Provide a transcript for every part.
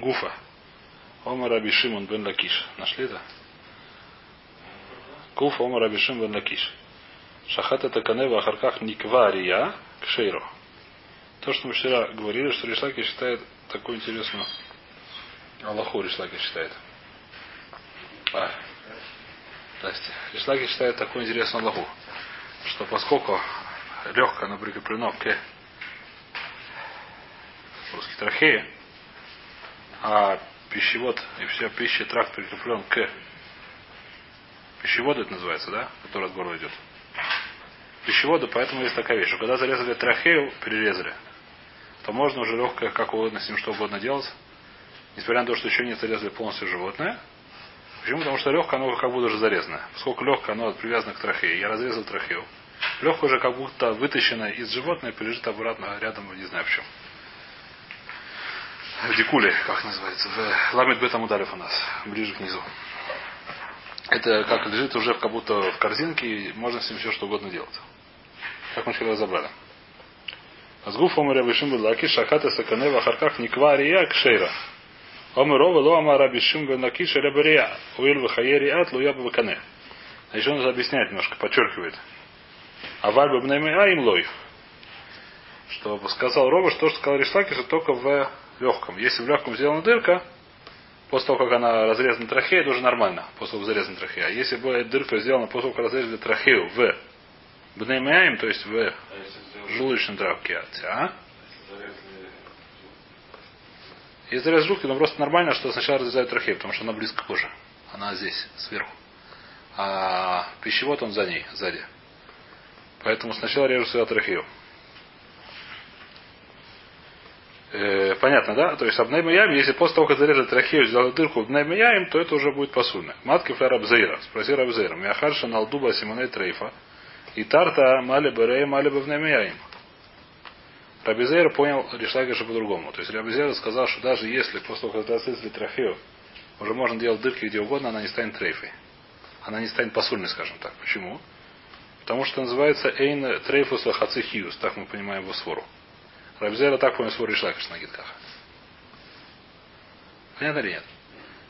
גופא. אמר רבי שמעון בן לקיש. Нашли это? גופא אמר רבי שמעון בן לקיש. שחט את הקנה ואחר כך ניקבה ריאה כשרה. То, что мы вчера говорили, что Риш Лакиш считает такую интересную Алаху Риш Лакиш считает. А, здрасте. Риш Лакиш считает такую интересную Алаху, что поскольку легко оно прикреплено к русский трахеи, а пищевод и вся пища тракт прикреплен к пищеводу это называется, да, который от горла идет. Пищеводу, поэтому есть такая вещь, что когда зарезали трахею, перерезали, то можно уже легко, как угодно с ним что угодно делать, несмотря на то, что еще не зарезали полностью животное. Почему? Потому что легкое, оно как будто уже зарезано. Поскольку легкое, оно привязано к трахее. Я разрезал трахею. Легкое уже как будто вытащено из животного и лежит обратно рядом, не знаю в чем. В дикуле, как называется, в ламет бетам ударив у нас, ближе к низу. Это как лежит уже как будто в корзинке, и можно с ним все что угодно делать. Как мы вчера разобрали. Азгуф омер Рабишим Бедлаки, Шахата Сакане, Вахарках, Никвария, Кшейра. Омер Ова, Лоама Рабишим Бедлаки, Шеребария, Уил Вахаери Ат, Луя Бакане. Еще нужно объяснять немножко, подчеркивает. А вальба бнеймэ им лой. Что сказал Роба, что, что сказал Ришлаки, что только в легком. Если в легком сделана дырка, после того, как она разрезана трахея, это уже нормально, после того, как зарезана трахея. А если бы дырка сделана после того, как разрезали трахею в бнеймэем, то есть в желудочном травке, а? Если зарез желудки, то просто нормально, что сначала разрезают трахею, потому что она близко к коже. Она здесь, сверху. А пищевод он за ней, сзади. Поэтому сначала режут сюда трахею. Э, понятно, да? То есть обнаймаяем, если после того, как зарезали трахею, сделали дырку обнаймаяем, то это уже будет посульно. Матки фэр Абзейра. Спроси Абзейра. Мяхарша налдуба симоней трейфа. И тарта мали берея мали бы внаймаяем. Рабизейр понял Ришлакиша по-другому. То есть Рабизейр сказал, что даже если после того, как зарезали трахею, уже можно делать дырки где угодно, она не станет трейфой. Она не станет посульной, скажем так. Почему? Потому что называется Эйн Трейфус Хацихиус. Так мы понимаем его свору. Рабзера так понял свой Ришлакиш на Гитках. Понятно или нет?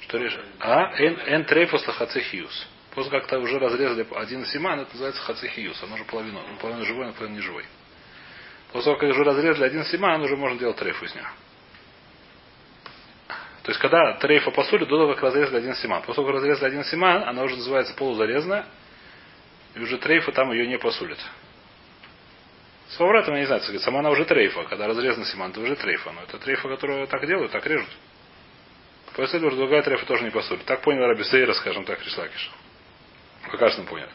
Что реш... А? Эн, трейфус хацехиус. После как-то уже разрезали один симан, это называется хацехиус. Оно уже половину. Он половину живой, а половину не живой. После того, как уже разрезали один симан, уже можно делать трейфу из него. То есть, когда трейфа посули, до того, как разрезали один סימן. После того, как разрезали один סימן, она уже называется полузарезанная, и уже трейфа там ее не посулит. С поворотом я не знаю, сама она уже трейфа. Когда разрезана סימן, это уже трейфа. Но это трейфа, которую так делают, так режут. После этого другая трейфа тоже не посулит. Так понял Раби Зейра, скажем так, Риш Лакиш. Пока что понял.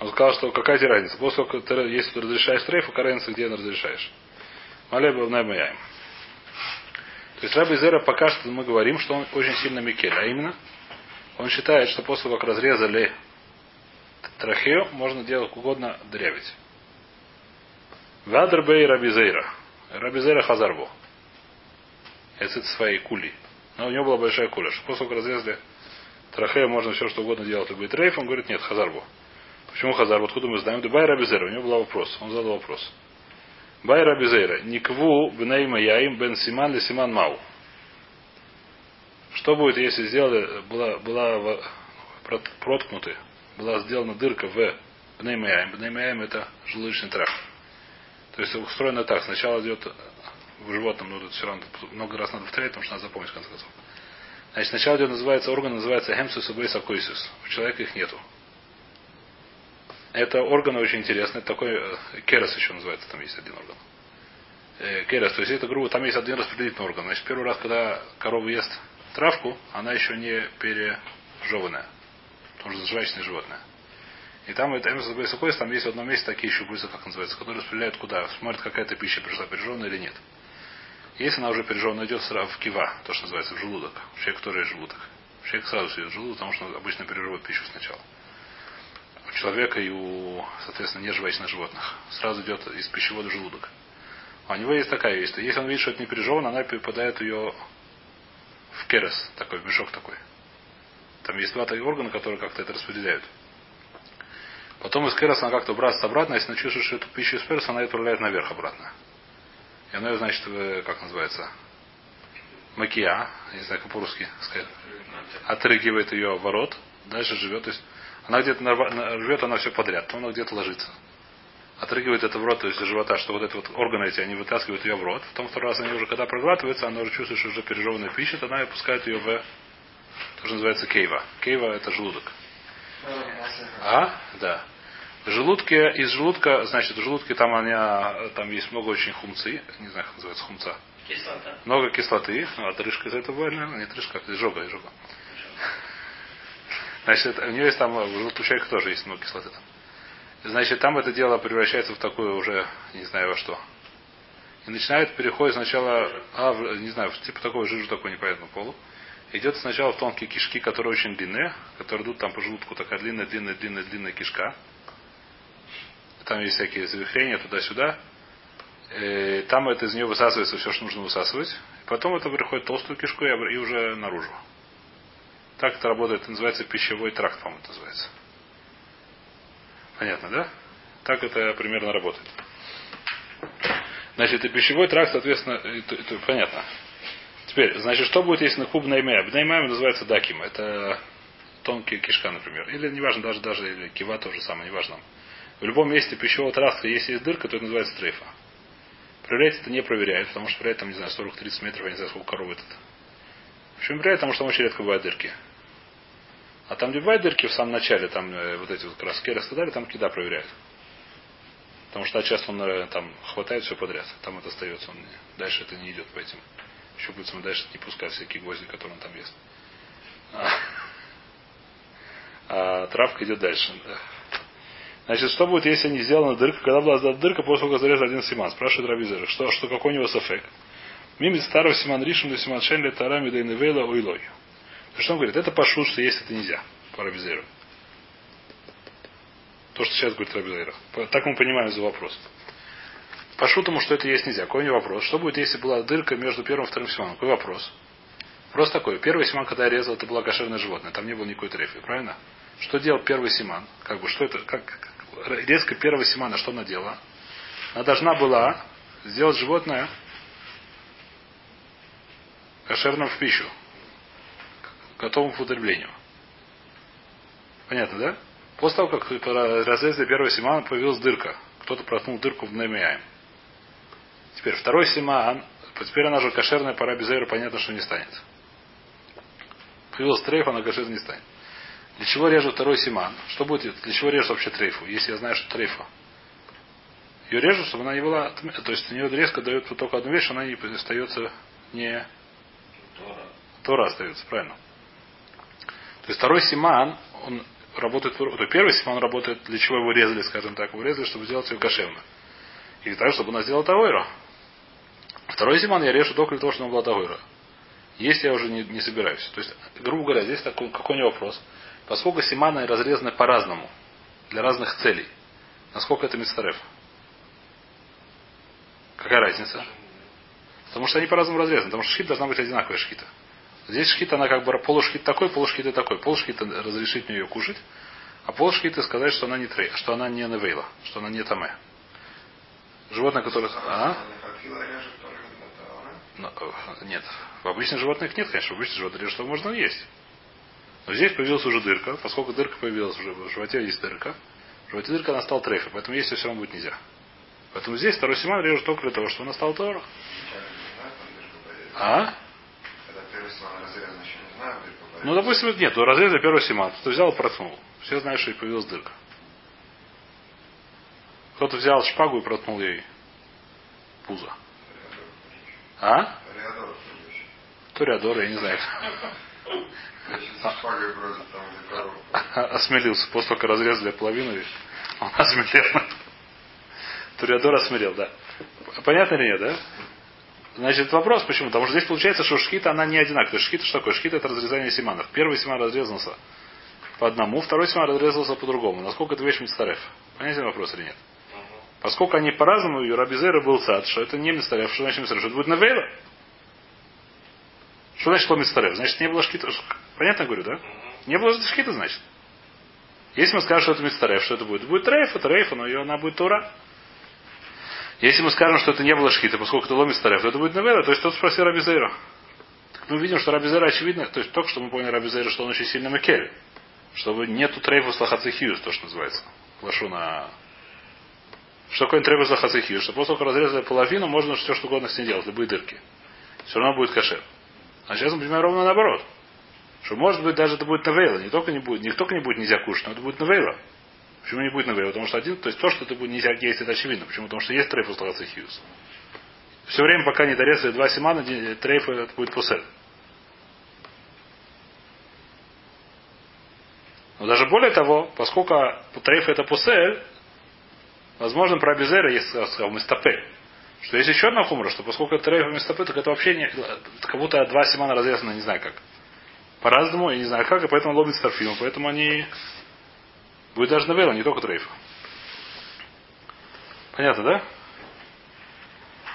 Он сказал, что какая тебе разница. После того, ты, если ты разрешаешь трейфу, какая разница, где разрешаешь. Малеба в Наймаяем. То есть Раби Зера пока что мы говорим, что он очень сильно микель. А именно, он считает, что после того, как разрезали трахею, можно делать угодно дырявить. Вадербей Рабизейра. Рабизейра Хазарбу. Это своей кули. Но у него была большая куля. Что как разрезали трахею, можно все что угодно делать. И будет рейф, он говорит, нет, Хазарбу. Почему Хазарбу? Откуда мы знаем? Да Бай Рабизейра. У него был вопрос. Он задал вопрос. Бай Рабизейра. Никву бнейма яим бен симан ли симан мау. Что будет, если сделали, была, была проткнуты, была сделана дырка в бнеймаяем. Бнеймаяем это желудочный тракт. То есть устроено так. Сначала идет в животном, ну тут все равно много раз надо повторять, потому что надо запомнить в конце концов. Значит, сначала идет, называется орган, называется хемсус и акойсус. У человека их нету. Это орган очень интересный. Такой э, керас еще называется, там есть один орган. Э, керас, то есть это грубо, там есть один распределительный орган. Значит, первый раз, когда корова ест травку, она еще не пережеванная. Потому что жвачное животное. И там это МСБСКОС, там есть в одном месте такие щупальца, как называется, которые распределяют куда. Смотрят, какая-то пища пришла пережеванная или нет. Если она уже пережевана, идет сразу в кива, то, что называется, в желудок. Человек, который желудок. Человек сразу идет в желудок, потому что обычно переживает пищу сначала. У человека и у, соответственно, нежвачных животных. Сразу идет из пищевода в желудок. А у него есть такая вещь, если он видит, что это не пережевано, она перепадает ее в керес, такой, в мешок такой. Там есть два таких органа, которые как-то это распределяют. Потом из кероса она как-то выбрасывается обратно, если она чувствует, что эту пищу из перса, она ее отправляет наверх обратно. И она ее, значит, как называется, макия, не знаю, как по-русски сказать, отрыгивает ее ворот, дальше живет. То есть она где-то живет, она все подряд, то она где-то ложится. Отрыгивает это в рот, то есть живота, что вот эти вот органы эти, они вытаскивают ее в рот. Потом второй раз они уже, когда проглатывается, она уже чувствует, что уже пережеванная пища, то она опускает ее в то, что называется кейва. Кейва это желудок. А? Да. В желудке, из желудка, значит, в желудке там, они, там есть много очень хумцы, не знаю, как называется хумца. Кислота. Много кислоты, ну, отрыжка из этого больно, нет, отрыжка, изжога, изжога. Значит, у нее есть там, в желудке человека тоже есть много кислоты там. Значит, там это дело превращается в такое уже, не знаю во что. И начинает, переходит сначала, а, не знаю, типа такого жижу такой непонятного полу. Идет сначала в тонкие кишки, которые очень длинные, которые идут там по желудку, такая длинная, длинная, длинная, длинная кишка. Там есть всякие завихрения туда-сюда. И там это из нее высасывается все, что нужно высасывать. И потом это приходит толстую кишку и уже наружу. Так это работает, это называется пищевой тракт, по-моему, это называется. Понятно, да? Так это примерно работает. Значит, и пищевой тракт, соответственно, это, это понятно. Теперь, значит, что будет, если на куб наймая? Наймая называется даким. Это тонкие кишка, например. Или, неважно, даже, даже или кива тоже самое, неважно. В любом месте пищевого тракта, если есть дырка, то это называется трейфа. Проверять это не проверяют, потому что проверяют там, не знаю, 40-30 метров, я не знаю, сколько коров этот. Почему проверяют? Потому что там очень редко бывают дырки. А там, где бывают дырки в самом начале, там э, вот эти вот краски рассказали, там кида проверяют. Потому что часто он э, там хватает все подряд. Там это остается. Он, дальше это не идет по этим щупальцам. Дальше не пускает всякие гвозди, которые он там ест. А, а травка идет дальше. Значит, что будет, если не сделана дырка? Когда была сделана дырка, после того, как зарезал один симан? Спрашивает Равизер, что, что какой у него сафек? Мимит старого симан ришим до симан шенли тарами да иневейла уилой. Что он говорит? Это пошут, что есть это нельзя. По Рабизейру. То, что сейчас говорит Рабизейру. Так мы понимаем за вопрос. Пошут ему, что это есть нельзя. Какой у него вопрос? Что будет, если была дырка между первым и вторым симаном? Какой вопрос? Вопрос такой. Первый симан, когда я резал, это было кошерное животное. Там не было никакой трефи. Правильно? Что делал первый симан? Как бы, что это, как, как резка первого симана, что она делала? Она должна была сделать животное кошерным в пищу готовым к употреблению. Понятно, да? После того, как разрезали первого симана, появилась дырка. Кто-то проткнул дырку в Немияем. Теперь второй симан, теперь она же кошерная, пора без понятно, что не станет. Появилась трейф, она кошерной не станет. Для чего режут второй симан? Что будет, для чего режут вообще трейфу, если я знаю, что трейфа? Ее режут, чтобы она не была... То есть у нее резко дает только одну вещь, она не остается не... Тора. Тора остается, правильно. То есть второй симан, он работает, то первый симан работает, для чего его резали, скажем так, его резали, чтобы сделать ее кошерно. И так, чтобы она сделала тавойра. Второй симан я режу только для того, чтобы она была тавойра. Есть я уже не, не собираюсь. То есть, грубо говоря, здесь такой, какой у вопрос. Поскольку симаны разрезаны по-разному, для разных целей, насколько это мистарев? Какая разница? Потому что они по-разному разрезаны. Потому что шхит должна быть одинаковая шхита. Здесь шхит, она как бы полушхит такой, полушхит и такой. Полушхит разрешить мне ее кушать, а полушхит сказать, что она не трей, что она не невейла, что она не таме. Животное, которое... А? Но, э, нет. В обычных животных нет, конечно. В обычных животных режут, что можно есть. Но здесь появилась уже дырка. Поскольку дырка появилась уже в животе есть дырка. В животе дырка она стала трейфа, поэтому есть все равно будет нельзя. Поэтому здесь второй симан режет только для того, что она стала тора. А? Ну, допустим, нет, ну, разрезали первый симан. Кто взял и проткнул. Все знают, что и появилась дырка. Кто-то взял шпагу и проткнул ей пузо. А? Ториадор, я не знаю. Осмелился. После того, как разрезали половину, он осмелел. Ториадор осмелел, да. Понятно или нет, да? Значит, вопрос почему? Потому что здесь получается, что шхита, она не одинаковая. Шхита что такое? Шхита это разрезание симанов. Первый симан разрезался по одному, второй симан разрезался по-другому. Насколько это вещь мицтареф? Понятен вопрос или нет? Поскольку они по-разному, и Рабизера был сад, что это не мицтареф, что значит мицтареф? Что это будет навейла? Что значит что мицтареф? Значит, не было шхита. Понятно говорю, да? Не было шхита, значит. Если мы скажем, что это мицтареф, что это будет? Будет трейфа, трейфа, но ее она будет тура. Если мы скажем, что это не было шхита, поскольку это ломит старев, то это будет навера. То есть тот спросил Рабизейра. мы видим, что Рабизера очевидно, то есть только что мы поняли Рабизера, что он очень сильно макель. Чтобы нету трейфус лахацихиус, то, что называется. Лашу на... Что такое трейфус лахацихиус? Что после того, как разрезали половину, можно все что угодно с ней делать, любые дырки. Все равно будет кашер. А сейчас мы понимаем ровно наоборот. Что может быть даже это будет навейла. Не только не будет, не только не будет нельзя кушать, но это будет навейла. Почему не будет навейла? Потому что один, то есть то, что это будет нельзя есть, это очевидно. Почему? Потому что есть трейфус лахацихиус. Все время, пока не дорезали два симана, трейфа это будет пусель. Но даже более того, поскольку трейф это пусель, возможно, про Безера есть, сказал, мистапе. Что есть еще одна хумра, что поскольку это трейф и мистапе, так это вообще не, как будто два симана разрезаны, не знаю как. По-разному, я не знаю как, и поэтому лобит старфима. Поэтому они будет даже навела, не только трейф. Понятно, да?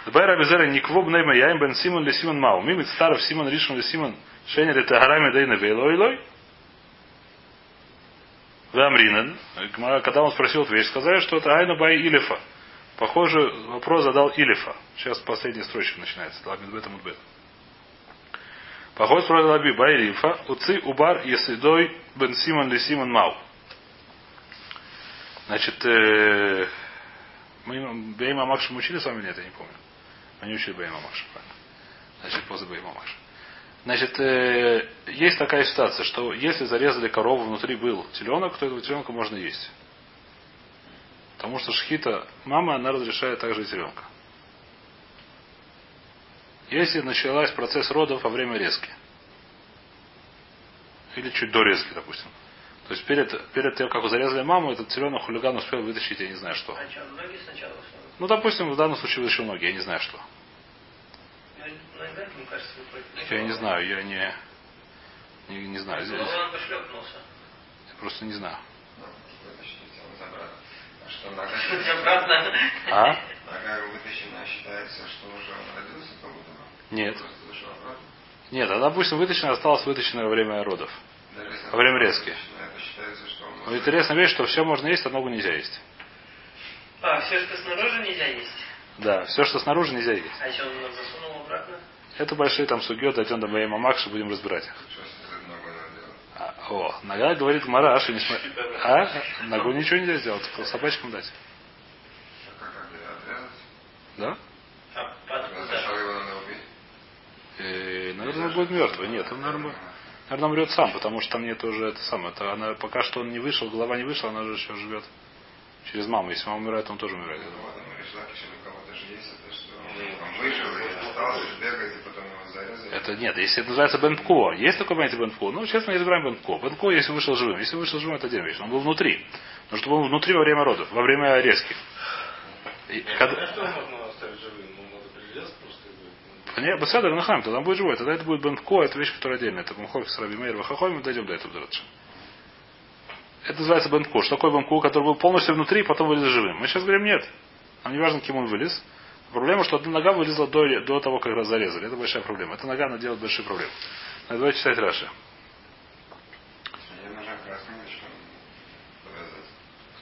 Дбай Рабизера Никвоб Нейма Яим Бен Симон ли Симон Мау. Мимит Старов Симон Ришон ли Симон Шенер это Харами Дейна Вейлой Вамринен, когда он спросил эту вещь, сказали, что это Айна Бай Илифа. Похоже, вопрос задал Илифа. Сейчас последняя строчка начинается. Ламидбет Мудбет. Похоже, спросил Лаби Бай Илифа. Уци Убар Есидой Бен Симон ли Симон Мау. Значит, э, мы Бейма Макша учили с вами? Нет, я не помню. Мы не учили Бейма Макша, правильно. Значит, после Бейма Макша. Значит, э, есть такая ситуация, что если зарезали корову, внутри был теленок, то этого теленка можно есть. Потому что шхита, мама, она разрешает также и теленка. Если началась процесс родов во время резки, или чуть до резки, допустим. То есть перед, перед тем, как вы зарезали маму, этот теленок хулиган успел вытащить, я не знаю что. А что, ноги сначала? Ну, допустим, в данном случае вытащил ноги, я не знаю что. Кажется, Я не знаю, я не, не, не знаю. Здесь, пошлепнулся. я просто не знаю. Что нога, Обратно. А? нога вытащена, считается, что уже он родился, как будто бы? Нет. Нет, она, допустим, вытащена, осталась вытащена во время родов. Если Во время резки. считается, что он Но уже- интересная вещь, что все можно есть, а ногу нельзя есть. А, все, что снаружи нельзя есть. Да, все, что снаружи, нельзя есть. А еще он засунул обратно? Это большие там сугет, дойдем до моей мамакши, будем разбирать их. Что с ногой надо делать? А, о, нога говорит Мара, что не. А? Ногу ничего нельзя сделать, только собачкам дать. Да? И, наверное, он будет мертвый. Нет, он, наверное, наверное, умрет сам, потому что там нет уже это самое. Это она, пока что он не вышел, голова не вышла, она же еще живет через маму. Если мама умирает, он тоже умирает. это, нет, если это называется Бенпко. Есть такое понятие Бенпко? Ну, честно, мы избираем Бенпко. Бенпко, если вышел живым. Если вышел живым, это отдельная вещь. Он был внутри. Но чтобы он внутри во время родов, во время резки. И когда- Что можно оставить живым? Ну, надо привязать просто. и будет. Не, Басадр Нахам, тогда он будет живой. Тогда это будет Бенпко, это вещь, которая отдельная. Это Мухок с Раби Мейр Вахахой, мы дойдем до этого дальше. Это называется Бенпко. Что такое Бенпко, который был полностью внутри, потом вылез живым? Мы сейчас говорим нет. Нам не важно, кем он вылез. Проблема, что одна нога вылезла до, до того, как раз зарезали. Это большая проблема. Эта нога, она делает большие проблемы. Надо давайте читать Раши.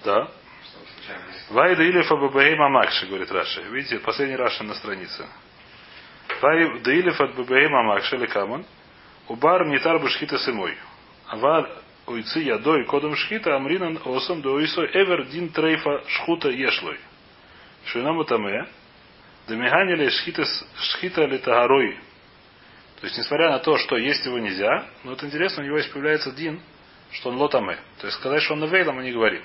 Да. Вайда Илифа Бабаима Макши, говорит Раши. Видите, последний Раши на странице. Вайда Илифа Бабаима Макши Лекамон. Убар Нитар Башхита Сымой. Авал Уйцы Ядой Кодом Шхита Амринан Осам Доисо Эвер Дин Трейфа Шхута Ешлой. Шинаму Таме. Дамиганили Шхита Литагарой. То есть, несмотря на то, что есть его нельзя, но это интересно, у него есть появляется Дин, что он лотаме. То есть сказать, что он навейлом, мы не говорим.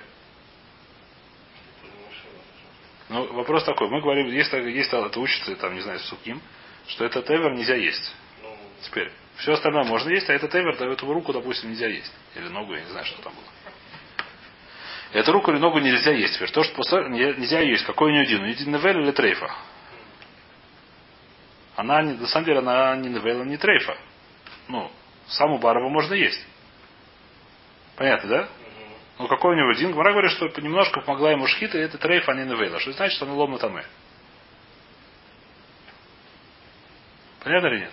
Ну, вопрос такой. Мы говорим, есть, есть это учится, там, не знаю, суким, что этот эвер нельзя есть. Теперь. Все остальное можно есть, а этот эвер, дает его руку, допустим, нельзя есть. Или ногу, я не знаю, что там было. Эту руку или ногу нельзя есть. Теперь то, что после- не- нельзя есть, какой у нее дин? Дин невель или трейфа? Она, не- на самом деле, она не невель, не трейфа. Ну, саму барову можно есть. Понятно, да? Ну, какой у него дин? Гмара говорит, что немножко помогла ему шхита, и это трейф, а не невейла. Что значит, что она ломна там Понятно или нет?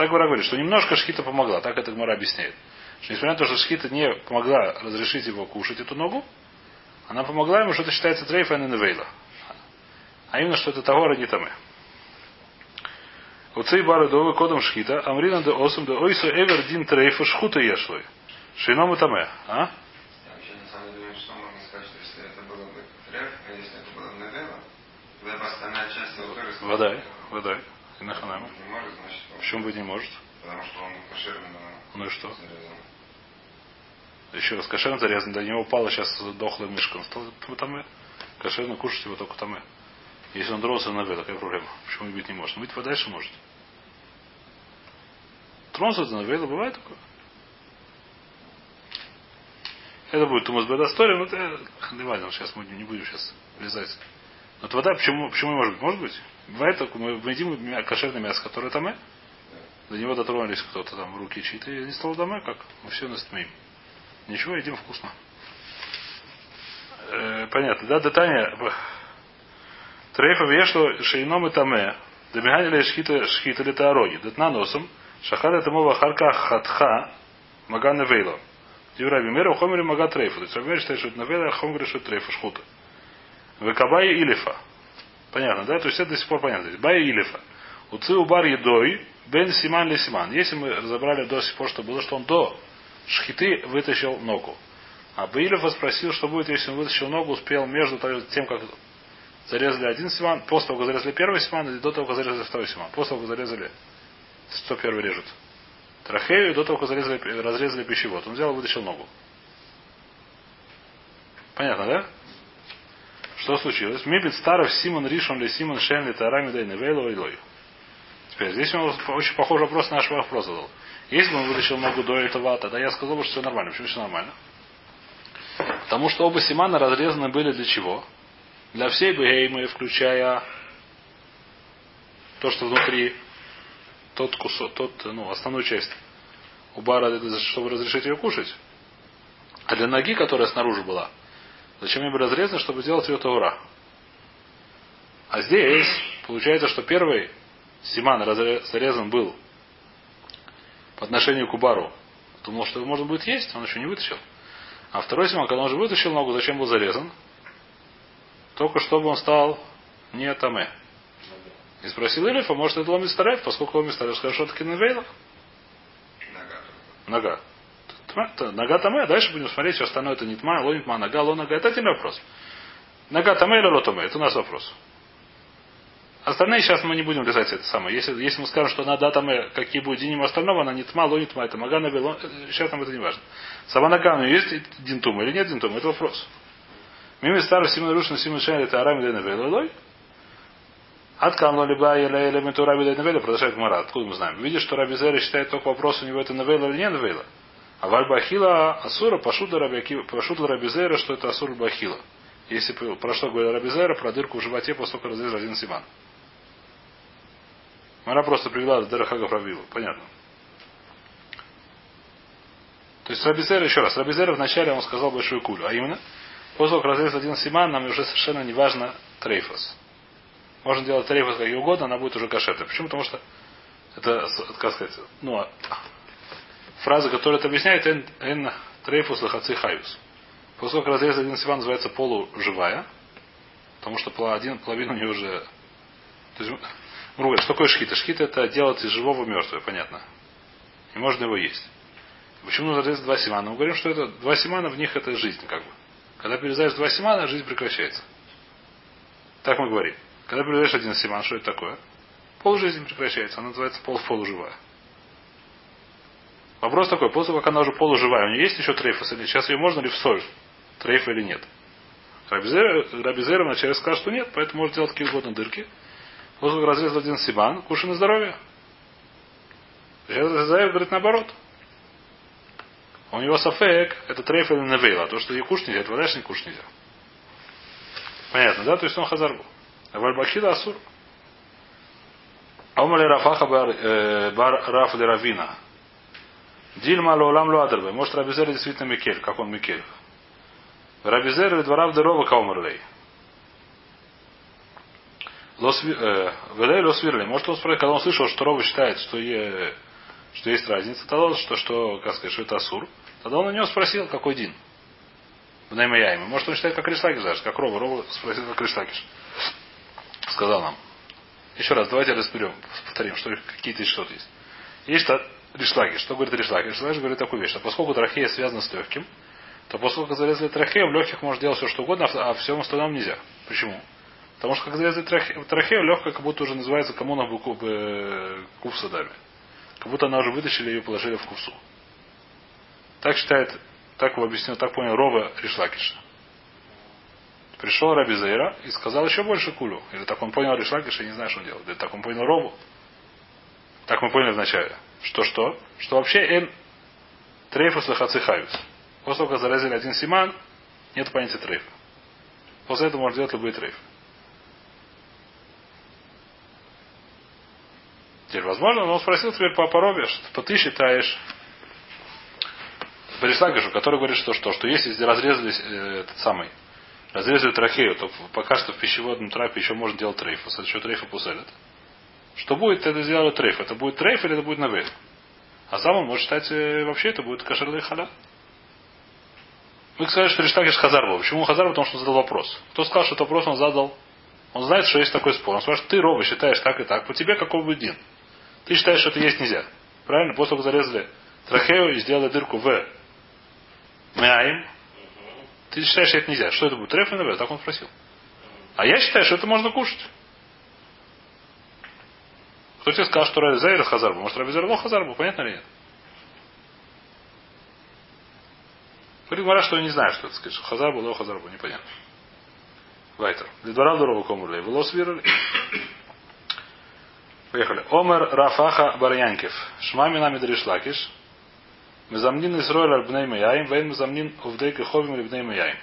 Так Гмара говорит, что немножко шхита помогла. Так это Гмара объясняет. Что несмотря на то, что шхита не помогла разрешить его кушать эту ногу, она помогла ему, что это считается трейф, а не невейла. А именно, что это товар, а не тамы. Уцей бары довы кодом шхита, амрина де осум де ойсу эвер дин трейфа шхута ешлой. Шином и таме. А? Я вообще на самом деле думаю, что можно сказать, что если это было бы треф, если это было навела, тогда бы остальная часть его тоже сказала, Водай. Водай. И наханама. Не может, значит, он- Почему быть не может? потому что он кошерный Ну и что? Еще раз, кошерно зарезан, до него упала сейчас дохлая мышка. Он стал там кошерно кушать его только там. Если он дрался на какая проблема? Почему и быть не может? Ну, быть подальше может. Тронуться на бывает такое? Это будет Тумас Бедастория, но это не важно, сейчас мы не будем сейчас влезать. Но вода, почему, почему не может быть? Может быть. Бывает такое, мы едим кошерное мясо, которое там, до него дотронулись кто-то там, руки чьи-то, и не стало дома, как? Мы все нас тмеем. Ничего, едим вкусно. Э, понятно, да? Детание. Трейфа вешло шейном и таме. Домиганили шхита шхита ли таароги. Детна носом. Шахада тамова харка хатха. Магана вейло. Дивра бимера хомери мага трейфа. То есть Рабимер считает, что это навела, а хом что это трейфа шхута. Векабай илифа. Понятно, да? То есть это до сих пор понятно. То есть Бай илифа. Уцил бар едой. Бен симан ли симан. Если мы разобрали до сих пор, что было, что он до шхиты вытащил ногу. А Баилев спросил, что будет, если он вытащил ногу, успел между тем, как зарезали один симан, после того, как зарезали первый симан, или до того, как зарезали второй симан. После того, как зарезали, что первый режет. Трахею, до того, как зарезали, разрезали пищевод. Он взял и вытащил ногу. Понятно, да? Что случилось? Мибит старов Симон Ришон ли Симон Шен ли Тарами Дай Невейло и Лой. Теперь, здесь он очень похожий вопрос на наш вопрос задал. Если бы он вытащил ногу до этого, тогда я сказал бы, что все нормально. Почему все нормально? Потому что оба симана разрезаны были для чего? Для всей бегеймы, включая то, что внутри, тот кусок, тот, ну, основную часть у бара, чтобы разрешить ее кушать. А для ноги, которая снаружи была, зачем ее разрезаны, чтобы сделать ее таура? А здесь получается, что первый симан разре- зарезан был по отношению к Убару. Думал, что его можно будет есть, он еще не вытащил. А второй симан, когда он уже вытащил ногу, зачем был зарезан? Только чтобы он стал не таме. И спросил Илифа, может это ломит старев, поскольку ломит старев, скажет, что таки навейло? Нога. Нога. Нога таме, дальше будем смотреть, все остальное это не тма, ло не тма, нога, ло нога. Это отдельный вопрос. Нога таме или ло таме, это у нас вопрос. Остальные сейчас мы не будем лезать это самое. Если, если мы скажем, что нога таме, какие будет диним остального, она не тма, ло не тма, это нога, нога, ло- сейчас нам это не важно. Сама нога, у есть динтума или нет динтума, это вопрос. Мими старый Симон Рушин Симон Шайли это Арами Дена Велой. От камно либо или элементу Раби Дена Веля, продолжает Гмара. Откуда мы знаем? Видишь, что Раби Зера считает только вопрос, у него это Навейла или не Навейла. А Вальбахила Асура пошутла Раби Зера, что это Асур Бахила. Если про что говорил Раби Зера, про дырку в животе, после того, разрезал один Симан. Она просто привела Дерахага Правилу. Понятно. То есть Рабизера, еще раз, Рабизера вначале он сказал большую кулю, а именно, после того, как один симан, нам уже совершенно не важно трейфос. Можно делать трейфос как угодно, она будет уже кошерной. Почему? Потому что это, как сказать, ну, а, фраза, которая это объясняет, эн, трейфус лахаци того, как разрезал один симан, называется полуживая, потому что один, половина у нее уже... То есть, что такое шхита? Шхита это делать из живого мертвое, понятно. И можно его есть. Почему нужно разрезать два симана? Мы говорим, что это два симана, в них это жизнь, как бы. Когда перерезаешь два симана, жизнь прекращается. Так мы говорим. Когда перерезаешь один симан, что это такое? Пол жизни прекращается, она называется пол полуживая. Вопрос такой, после того, как она уже полуживая, у нее есть еще трейфос или сейчас ее можно ли в соль? Трейфа или нет? Рабизер, вначале сказал, что нет, поэтому может делать какие угодно дырки. После того, как разрезал один симан, кушай на здоровье. Сейчас говорит наоборот. У него сафек, это трейф или невейла. То, что и кушать нельзя, это вода не кушать нельзя. Понятно, да? То есть он хазар был. А вальбахида асур. Омали рафаха бар, э, бар раф де равина. Дильма лоулам луадербе. Может, Рабизер действительно Микель, как он Микель. Рабизер или дворав дерова каумерлей. Велей лосвирлей. Может, он спросит, когда он слышал, что Рова считает, что, е, что есть разница, тогда что, что, как сказать, что это Асур. Тогда он у него спросил, какой дин. В Наймаяйме. Может, он считает, как Ришлакиш даже, как Рова. Рова спросил, как Ришлакиш. Сказал нам. Еще раз, давайте разберем, повторим, что какие-то что-то есть. Есть Ришлаги. Что говорит Ришлаги? Ришлаги говорит такую вещь, что поскольку трахея связана с легким, то поскольку зарезали трахею, в легких может делать все, что угодно, а в всем остальном нельзя. Почему? Потому что как зарезали трахею, легкая как будто уже называется коммуна в кувсадами. Как будто она уже вытащили и ее положили в кувсу. Так считает, так его объяснил, так понял Рова Ришлакиша. Пришел Раби Зейра и сказал еще больше кулю. Или так он понял Ришлакиша, я не знаю, что он делал. Или так он понял Рову. Так мы поняли вначале. Что что? Что вообще эн трейфус лахацихаюс. После того, как зарезали один симан, нет понятия трейфа. После этого можно делать любые трейфы. Теперь, возможно, но он спросил теперь по Робе, что ты считаешь Парислагашу, который говорит, что, что, что если разрезали э, этот самый, разрезали трахею, то пока что в пищеводном трапе еще можно делать трейф. За счет трейфа пуселят. Что будет, это сделали трейф. Это будет трейф или это будет навей. А сам он может считать, э, вообще это будет кашерлый халя. Вы сказали, что Риштагиш Хазар был. Почему Хазар? Потому что он задал вопрос. Кто сказал, что этот вопрос он задал? Он знает, что есть такой спор. Он спрашивает, ты, Рома, считаешь так и так. По тебе какой будет дин? Ты считаешь, что это есть нельзя. Правильно? После того, как зарезали трахею и сделали дырку в Мяим. Ты считаешь, что это нельзя. Что это будет? Треф Так он спросил. А я считаю, что это можно кушать. Кто тебе сказал, что Раби Зайр Хазар был? Может, Раби Зайр Хазар был? Понятно или нет? Говорит что не знаю, что это сказать. Что Хазар был, Хазар был. Непонятно. Вайтер. Лидвара дорогу комурлей. Волос вирали. Поехали. Омер Рафаха Барьянкев. Шмами нами Дришлакиш. Мезамнин Исроэль Альбней Маяим, Вейн Мезамнин Увдей Кеховим Альбней Маяим.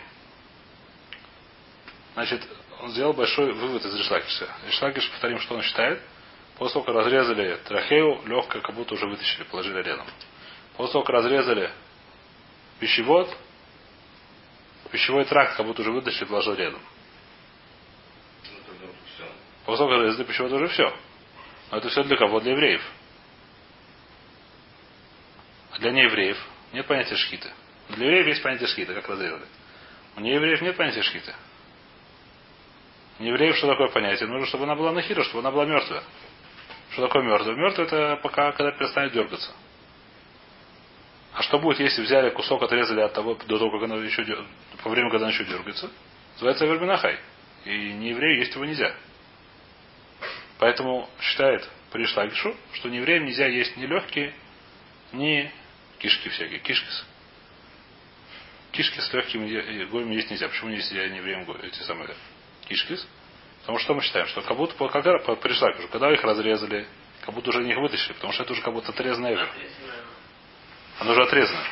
Значит, он сделал большой вывод из Ришлакиша. Ришлакиш, повторим, что он считает. После того, как разрезали трахею, легкое как будто уже вытащили, положили рядом. После того, как разрезали пищевод, пищевой тракт как будто уже вытащили, положили рядом. После того, как разрезали пищевод, уже все. Но это все для кого? Для евреев. А для неевреев нет понятия шхиты. Для евреев есть понятие шхиты, как разрезали. У неевреев нет понятия шхиты. У неевреев что такое понятие? Нужно, чтобы она была нахира, чтобы она была мертвая. Что такое мертвый? Мертвый это пока, когда перестанет дергаться. А что будет, если взяли кусок, отрезали от того, до того, как она еще по времени, когда она еще дергается? Называется вербинахай. И не еврею есть его нельзя. Поэтому считает Пришлagишу, что не евреям нельзя есть ни легкие, ни кишки всякие. Кишкис. Кишки с легкими гоями есть нельзя. Почему нельзя не евреям эти самые кишкис? Потому что мы считаем, что как будто по, пришла, когда их разрезали, как будто уже их вытащили, потому что это уже как будто отрезанное эвер. Оно уже отрезано.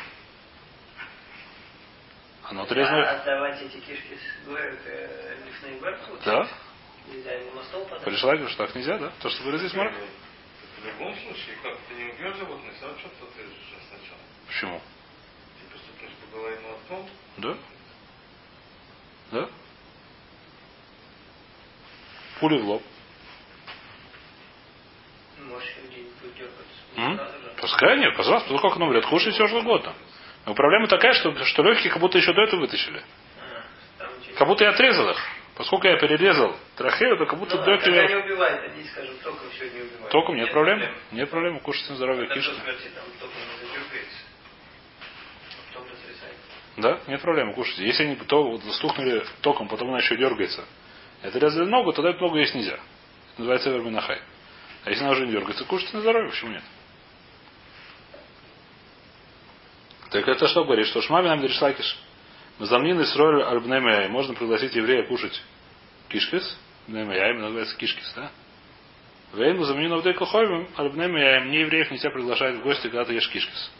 Оно отрезано. А отдавать эти кишки с лифный Да. Нельзя ему на стол подать? Пришла, говорю, что так нельзя, да? То, что вы здесь Марк? В любом случае, как? Ты не убьешь животное, все равно что-то отрежешь сначала. Почему? Ты поступишь по голове молотком, Да? Да? Пули в лоб. М? Пускай нет, пожалуйста, ну как оно врет, кушай все что угодно. Но проблема такая, что, что легкие как будто еще до этого вытащили. А, Как будто я отрезал их. Поскольку я перерезал трахею, то как будто Ну, до да, когда не этого... убивает, они скажут, током все не убивает. Током нет проблем. Нет проблем, кушать на здоровье До кишки. Да, нет проблем, кушайте. Если они то, вот, стукнули током, потом она еще дергается. Это резали ногу, тогда ногу есть нельзя. Это называется верминахай. А если она уже не дергается, кушайте на здоровье, почему нет? Так это что говорит? Что шмами нам дришлакиш. Замнин Исроэль Альбнемяй. Можно пригласить еврея кушать кишкис. Бнемяй, называется кишкис, да? Вейн замнин Авдей Коховим Альбнемяй. Мне евреев нельзя приглашать в гости, когда ты ешь кишкис.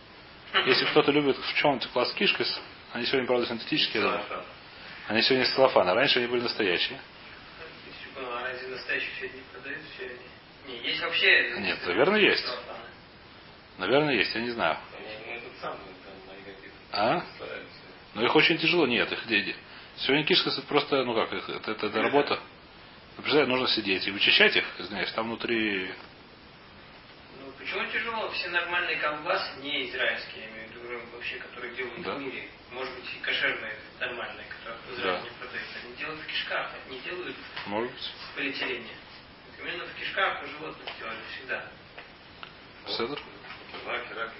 Если кто-то любит в чем-то класс кишкис, они сегодня, правда, синтетические, думаю. Они сегодня из целлофана. Раньше они были настоящие. Настоящих сегодня продают все они? Не, есть вообще... Нет, наверное, есть. Наверное, есть, я не знаю. ну, они какие-то А? Но их очень тяжело. Нет, их дети. Сегодня это просто, ну как, их- это, это, это работа. Ну, Представляете, нужно сидеть и вычищать их, знаешь, там внутри Ну, почему тяжело? Все нормальные колбасы, не израильские, я имею вообще, которые делают Да. в мире. Может быть, и кошерные, нормальные, которые в Израиле Да. не. Они делают в кишках, они делают может быть. в полиэтилене. Именно в кишках у животных делали всегда. Седр? Раки, раки.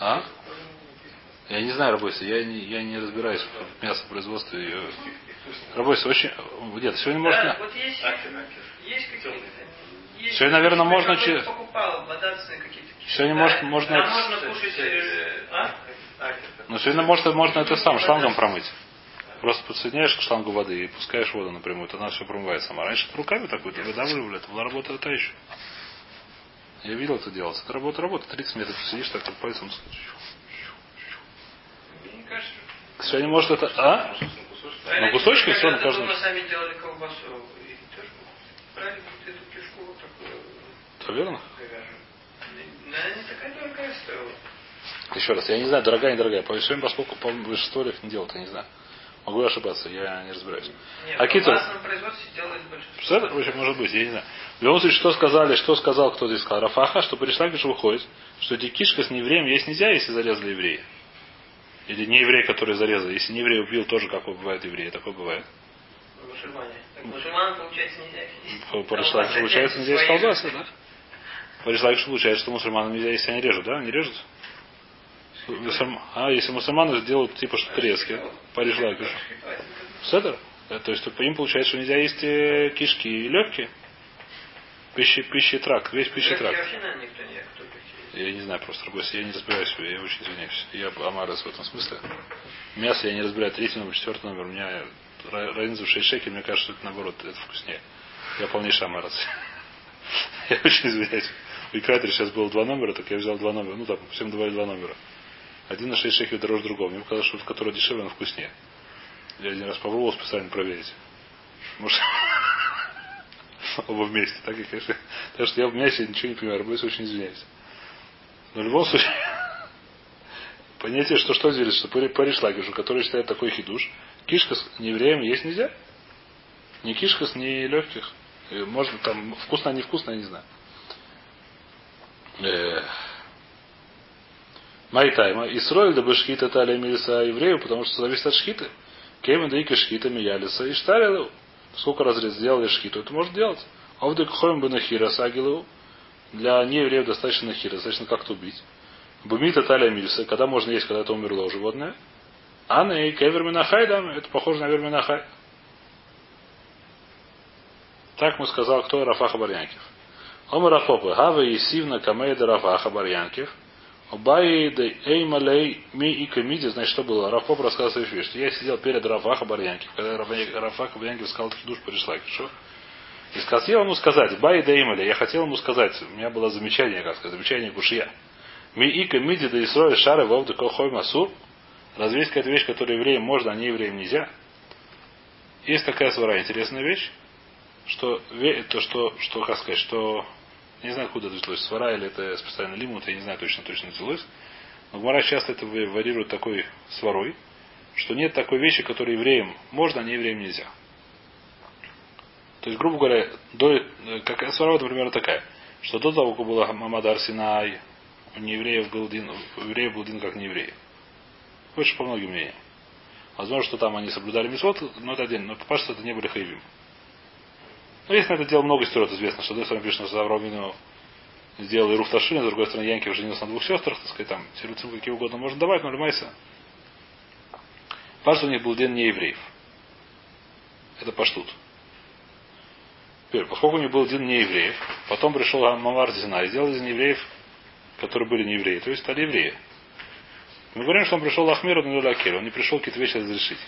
А? Я не знаю, Рабойся, я не, я не разбираюсь в мясопроизводстве. и- Рабойся, очень... Нет, сегодня Да, можно... вот есть, есть какие-то. есть Сегодня, наверное, можно которые че- покупал бодаться какие-то. Сегодня Да, может- можно это- можно кушать. э, А? Ну, сегодня можно, можно это сам шлангом промыть. Просто подсоединяешь к шлангу воды и пускаешь воду напрямую, то она все промывает сама. Раньше это руками так вот выдавливали, это была работа та еще. Я видел это делать. Это работа, работа. 30 метров сидишь, так вот пальцем. Сегодня может это... А? раньше, кусочки всё, на каждом. дома сами делали колбасу. Вот эту кишку вот такую То верно? Она не такая дорогая стоила. Еще раз, я не знаю, дорогая, недорогая. По всем, поскольку по большинство их не делают, я не знаю. Могу ошибаться, я не разбираюсь. Нет, А в киту? Представляете, в общем, может быть, я не знаю. В любом случае, что сказали, что сказал, кто здесь сказал? Рафаха, что пришла, что выходит, что эти кишка с неевреем есть нельзя, если зарезали еврея. Или не еврей, который зарезал. Если не еврей убил, тоже как бывает еврей. Такое бывает. Мусульмане. Так мусульман, получается, нельзя Колбаса получается, нельзя колбасы, да? По Ришлаку, что получается, что мусульманам нельзя, если они режут, да? Они режут? А, если мусульманы сделают типа что резки, по Ришлаку. Седер? Э, То есть по им получается, что нельзя есть э, кишки и легкие. Пищи, пищи тракт, весь пищи тракт. Я не знаю просто, другой, я не разбираюсь, я очень извиняюсь. Я Амарес в этом смысле. Мясо я не разбираю, третий номер, четвертый номер. У меня ра- разница в 6 шекелей, мне кажется, что это наоборот, это вкуснее. Я полнейший Амарес. Я очень извиняюсь. У Икратера сейчас было два номера, так я взял два номера. Ну, там, всем давали два номера. Один на 6 шекелей дороже другого. Мне показалось, что который дешевле, он вкуснее. Я один раз попробовал специально проверить. Может, оба вместе. Так, и, конечно. Так что я в мясе ничего не понимаю, Рабойс очень извиняюсь. Но в любом случае, понятие, что что делит, что по Ришлакишу, который считает такой хидуш, кишка с неевреем есть нельзя. Ни кишка с ни легких. Э, Может, там вкусно, невкусно, я не знаю. Э, Майтайма. Исроиль да бы шхита талия милиса еврею, потому что зависит от шхиты. Кеймен да ика шхита миялиса и штарил. Сколько разрез сделали шхиту, это может делать. Овдек хоем бы нахира сагилу. Для неевреев достаточно нахира, достаточно как-то убить. Бумита талия милиса, когда можно есть, когда это умерло животное. Анна и кевер минахай, да, это похоже на верминахай. Так мы сказал, кто Рафаха Барьянкив. Омар Рафопы, Хава и Сивна Камейда Рафаха. Обаи да эймалей ми и комиди, значит, что было? Рафоп рассказывает вещь, что я сидел перед Рафаха Барьянкив, когда Рафаха Барьянкив сказал такие душ пришла, что? И хотел ему сказать, бай да имали, я хотел ему сказать, у меня было замечание, как сказать, замечание кушья. Ми и комиди да исроя шары вовда кохой масур. Разве есть какая-то вещь, которую евреям можно, а не евреям нельзя? Есть такая свара, интересная вещь, что, то, что, что, как сказать, что, я не знаю, откуда это взялось, свара или это специально лимут, я не знаю точно, точно взялось, но Гмара часто это варьирует такой сварой, что нет такой вещи, которую евреям можно, а не евреям нельзя. То есть, грубо говоря, до, э, какая свара, например, такая, что до того, как была Мамадар Синай, у неевреев был дин, у евреев был дин как неевреев. Больше по многим мнениям. Возможно, что там они соблюдали мисвод, но это отдельно. Но по что это не были хайвим. Но есть на это дело много историй, известно, что с одной стороны пишет, что Авраамину сделал и Руфташин, с другой стороны Янкив женился на двух сестрах, так сказать, там тируцим какие угодно можно давать, но Лемайса. Пашту у них был день не евреев. Это паштут. Теперь, поскольку у них был день не евреев, потом пришел Мамар Зина и сделал из неевреев, которые были не евреи, то есть стали евреи. Мы говорим, что он пришел Ахмиру на Лакель, он не пришел какие-то вещи разрешить.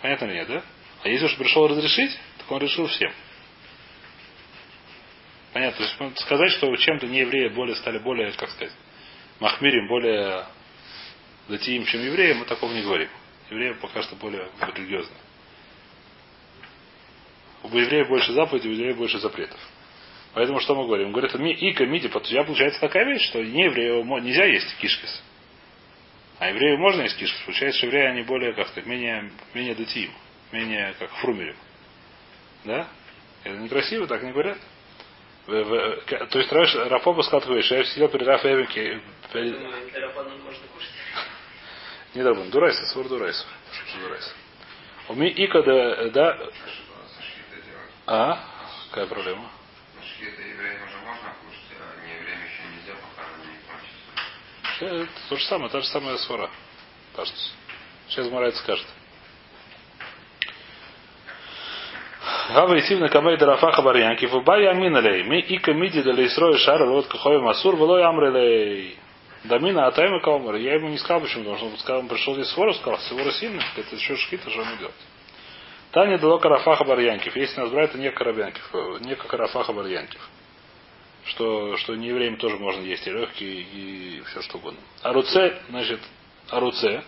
Понятно ли нет, да? А если уж пришел разрешить, так он решил всем. Понятно. То есть ну, сказать, что чем-то не евреи более стали более, как сказать, махмирим, более датиим, чем евреи, мы такого не говорим. Евреи пока что более религиозные. У евреев больше заповедей, у евреев больше запретов. Поэтому что мы говорим? Говорят, ми, ика, миди, я получается такая вещь, что не еврею нельзя есть кишкис. А еврею можно есть кишкис. Получается, что евреи они более, как сказать, менее, менее датиим, менее как фрумерим. Да? Это некрасиво, так не говорят. В- в- к- То есть Раш- Рафоба сказал такое, что я сидел перед перед... Для рабанан можно кушать. Не дарбан, дурайса, свор дурайса. Что дурайса? У меня ика да, да, делать. а? Какая проблема? Кушать, а не евреям еще нельзя, пока она не кончится. Э, Это то же самое, та же самая свара. Кажется. Сейчас Марайт скажет. Гава идти на камей дарафаха барьянки в бая миналей. Ми ика миди дали срой шара лот кахой масур велой амрелей. Дамина атайма каумар. Я ему не сказал, почему, потому что он пришел здесь свора, сказал, свора сильно, это еще шхита, что он идет. Таня дало карафаха барьянкив. Если нас брать, то не карабянкив, не карафаха барьянкив. Что, что не евреям тоже можно есть и легкие, и все что угодно. Аруце, значит, аруце.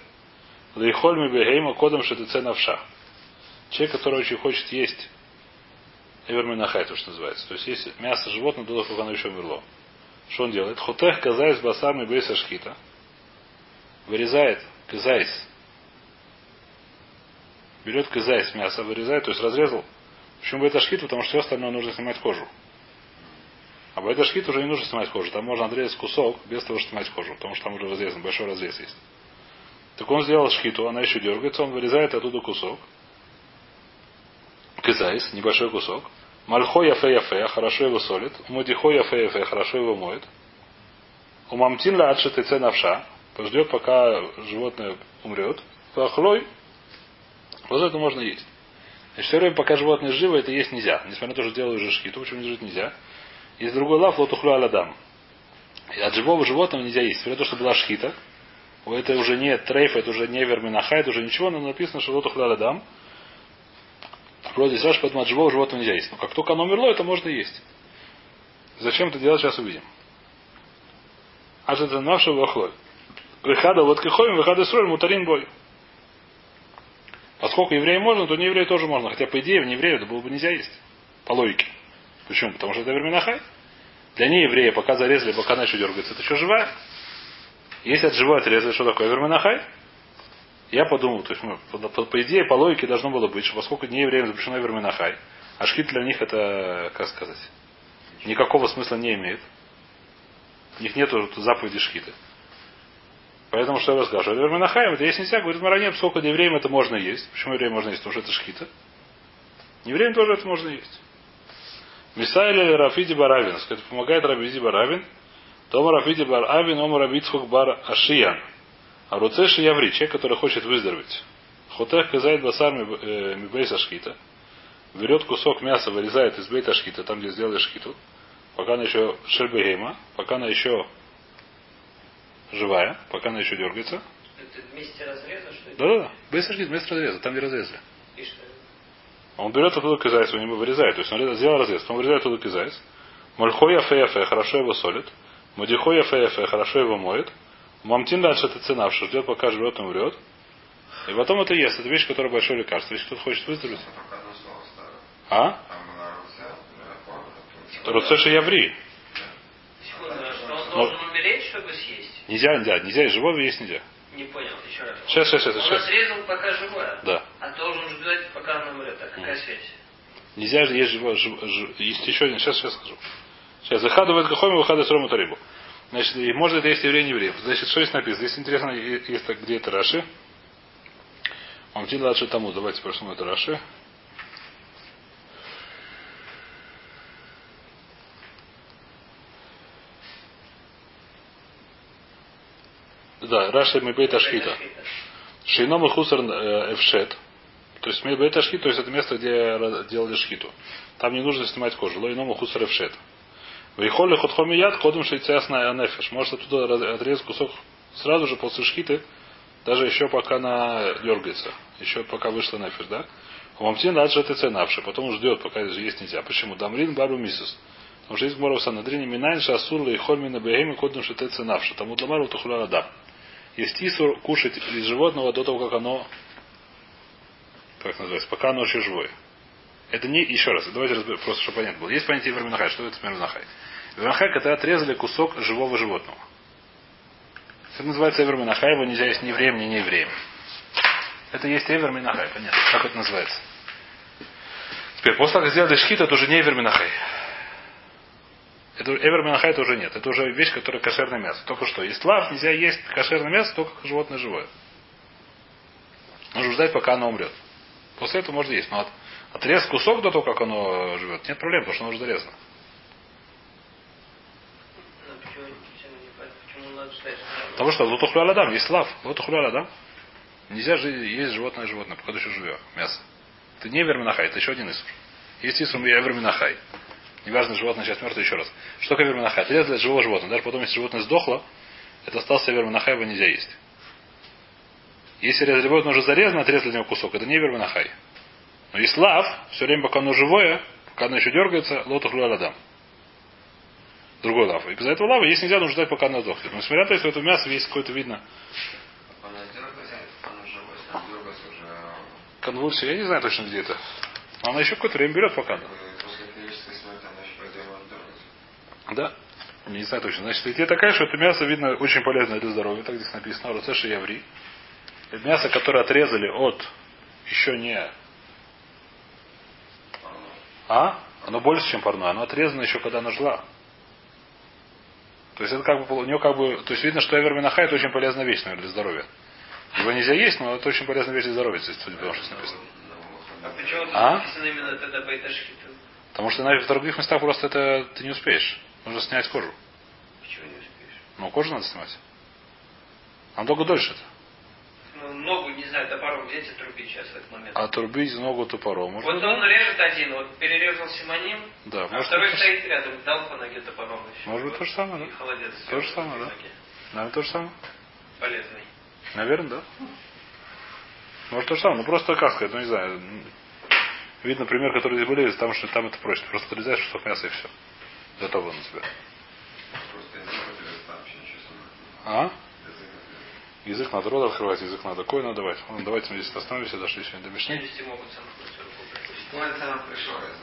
Лейхольми бегейма кодом шетыце навша. Человек, который очень хочет есть эверминахай, то, что называется. То есть, есть мясо животного до того, как оно еще умерло. Что он делает? Хотех казайс басами бейса шхита. Вырезает казайс. Берет казайс мясо, вырезает, то есть разрезал. Почему бейта шхит? Потому что все остальное нужно снимать кожу. А бейта шхит уже не нужно снимать кожу. Там можно отрезать кусок без того, чтобы снимать кожу. Потому что там уже разрезан, большой разрез есть. Так он сделал шхиту, она еще дергается, он вырезает оттуда кусок. Кизайс, небольшой кусок. Мальхо яфе яфе, хорошо его солит. Мудихо яфе яфе, хорошо его моет. У мамтин ла адши навша. Пождет, пока животное умрет. Фахлой. Вот это можно есть. Значит, все время, пока животное живо, это есть нельзя. Несмотря на то, что делаю уже шкиту, почему жить нельзя. Есть другой лав, лотухлю аладам. От живого животного нельзя есть. Несмотря на то, что была шхита, у это уже не трейф, это уже не верминахай, это уже ничего, но написано, что лотухлю аладам. Вроде здесь Раш, поэтому от живого животного нельзя есть. Но как только оно умерло, это можно есть. Зачем это делать, сейчас увидим. А что это навши вахлой. Выхада вот кихоем, выхада сроль, мутарин бой. Поскольку евреям можно, то не еврею тоже можно. Хотя, по идее, в нееврею это было бы нельзя есть. По логике. Почему? Потому что это верминахай. Для нееврея, пока зарезали, пока она еще дергается, это еще живая. Если от живой отрезали, что такое верминахай? Я подумал, то есть, ну, по, по, по идее, по логике должно было быть, что поскольку не евреям запрещено верминахай, а шкит для них это, как сказать, никакого смысла не имеет. У них нету заповеди шкиты. Поэтому что я расскажу? Верминахаем, это есть нельзя, говорит Маранем, сколько евреям это можно есть. Почему евреям можно есть? Потому что это шкита. Евреям тоже это можно есть. Мисайли Рафиди Баравин. Помогает Рафиди Баравин. Тома Рафиди Баравин, Ома Рабицхук Бар Ашиян. А Руцеши Яври, человек, который хочет выздороветь. Хотех казает басар мибейса шхита. Берет кусок мяса, вырезает из бейта шхита, там, где сделали шхиту. Пока она еще шельбегейма, пока она еще живая, пока она еще дергается. Это вместе разреза, что ли? Да-да-да. Бейса шхит, вместо разреза, там, где разрезали. И что? Он берет оттуда кизайс, у него вырезает. То есть он сделал разрез, он вырезает оттуда кизайс. Мальхоя феяфе, хорошо его солит. Мадихоя феяфе, хорошо его моет. Мамтин дальше это цена, что ждет, пока живет, умрет. И потом это ест. Это вещь, которая большое лекарство. Если кто-то хочет выздороветь. А? Руцеша Яври. Он Но- умереть, чтобы съесть? Нельзя, нельзя. Нельзя, и живого есть нельзя. Не понял, еще раз. Сейчас, сейчас, сейчас, Он разрезал, пока живое. Да. А должен ждать, пока она умрет. А какая связь? Нельзя есть живо, жив- жив- есть еще один. Сейчас, сейчас скажу. Сейчас. Захадывает гахоми, выхадывает срому тарибу. Значит, и может это есть еврей, не еврей. Значит, что здесь написано? Здесь интересно, есть где это Раши. Мамтин Ладши тому. Давайте спросим это Раши. Да, Раши Мебейт Ашхита. Шейном и хусар э, эвшет. То есть бейт ашхит, то есть это место, где делали шхиту. Там не нужно снимать кожу. Лойном и хусар эвшет. Вейхоли хотхоми яд, ходом шейцясна анефеш. Может оттуда отрезать кусок сразу же после шхиты, даже еще пока она дергается. Еще пока вышла нефеш, да? Умамтин дальше это ценавший. Потом ждет, пока есть нельзя. Почему? Дамрин бару мисус. Потому что есть гмора в Санадрине, минайн шасур лейхоль мина бегеми кодом шете ценавший. Тому дламару тухула адам. Есть исур кушать из животного до того, как оно как называется, пока оно еще живое. Это не, еще раз, давайте разберем, просто чтобы понятно было. Есть понятие верминахай. Что это верминахай? Верминахай, когда отрезали кусок живого животного. Это называется верминахай, его нельзя есть ни евреем, ни евреем. Это есть эверминахай, понятно. Как это называется? Теперь, после того, как сделали шхит, это уже не эверминахай. Это эверминахай это уже нет. Это уже вещь, которая кошерное мясо. Только что. Есть лав, нельзя есть кошерное мясо, только животное живое. Нужно ждать, пока оно умрет. После этого можно есть. Но от Отрез кусок до того, как оно живет, нет проблем, потому что оно уже зарезано. Ну, Потому что лотухлю аладам, есть лав, лотухлю аладам. Нельзя же есть животное животное, пока ты еще живет, мясо. Это не верминахай, это еще один исур. Есть исур верминахай. Неважно, животное сейчас мертвое, еще раз. Что такое верминахай? Отрезали от живого животного. Даже потом, если животное сдохло, это остался верминахай, его нельзя есть. Если резали животное уже зарезано, отрезали от него кусок, это не верминахай. Но есть лав, все время, пока оно живое, пока оно еще дергается, лотухлю аладам. Другой лав. И из-за этого лава есть нельзя, нужно ждать, пока оно сдохнет. Но несмотря на то, у этого мяса есть какое-то видно конвульсия, я не знаю точно где это. Но она еще какое-то время берет пока. э, она. Да. Не знаю точно. Значит, идея такая, что это мясо, видно, очень полезное для здоровья. Так здесь написано. Руцеши яври. Это мясо, которое отрезали от еще не... А? Оно больше, чем парное. Оно отрезано еще, когда она жила. То есть это как бы у нее как бы. То есть видно, что Эверминахай это очень полезная вещь, наверное, для здоровья. Его нельзя есть, но это очень полезная вещь для здоровья, здесь, судя по тому, что здесь написано. А почему А? написано именно тогда байташхит? Потому что иначе в других местах просто это ты не успеешь. Нужно снять кожу. Почему не успеешь? Ну, кожу надо снимать. А долго дольше это. Ногу, не знаю, топором взять и трубить сейчас в этот момент. Отрубить ногу топором. Может, Вот он режет один, вот перерезал симоним, Да, а может второй стоит рядом, дал по ноге топором еще. Может быть, Вот. то же самое, да? Холодец. То же самое, да. наверное, то же самое. Полезный. Наверное, да. Может, то же самое. Ну, просто, как сказать, ну, не знаю. Видно пример, который здесь были, там, что там это проще. Ты просто отрезаешь кусок мяса и все. Готово на тебя. Просто язык отрезать, там вообще ничего. А? Язык надо рот открывать, язык надо кой надо давать. Ну, давайте мы здесь остановимся, дошли сегодня до Мишны. Челюсти могут сам. Ну, пришло, я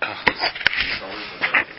знаю.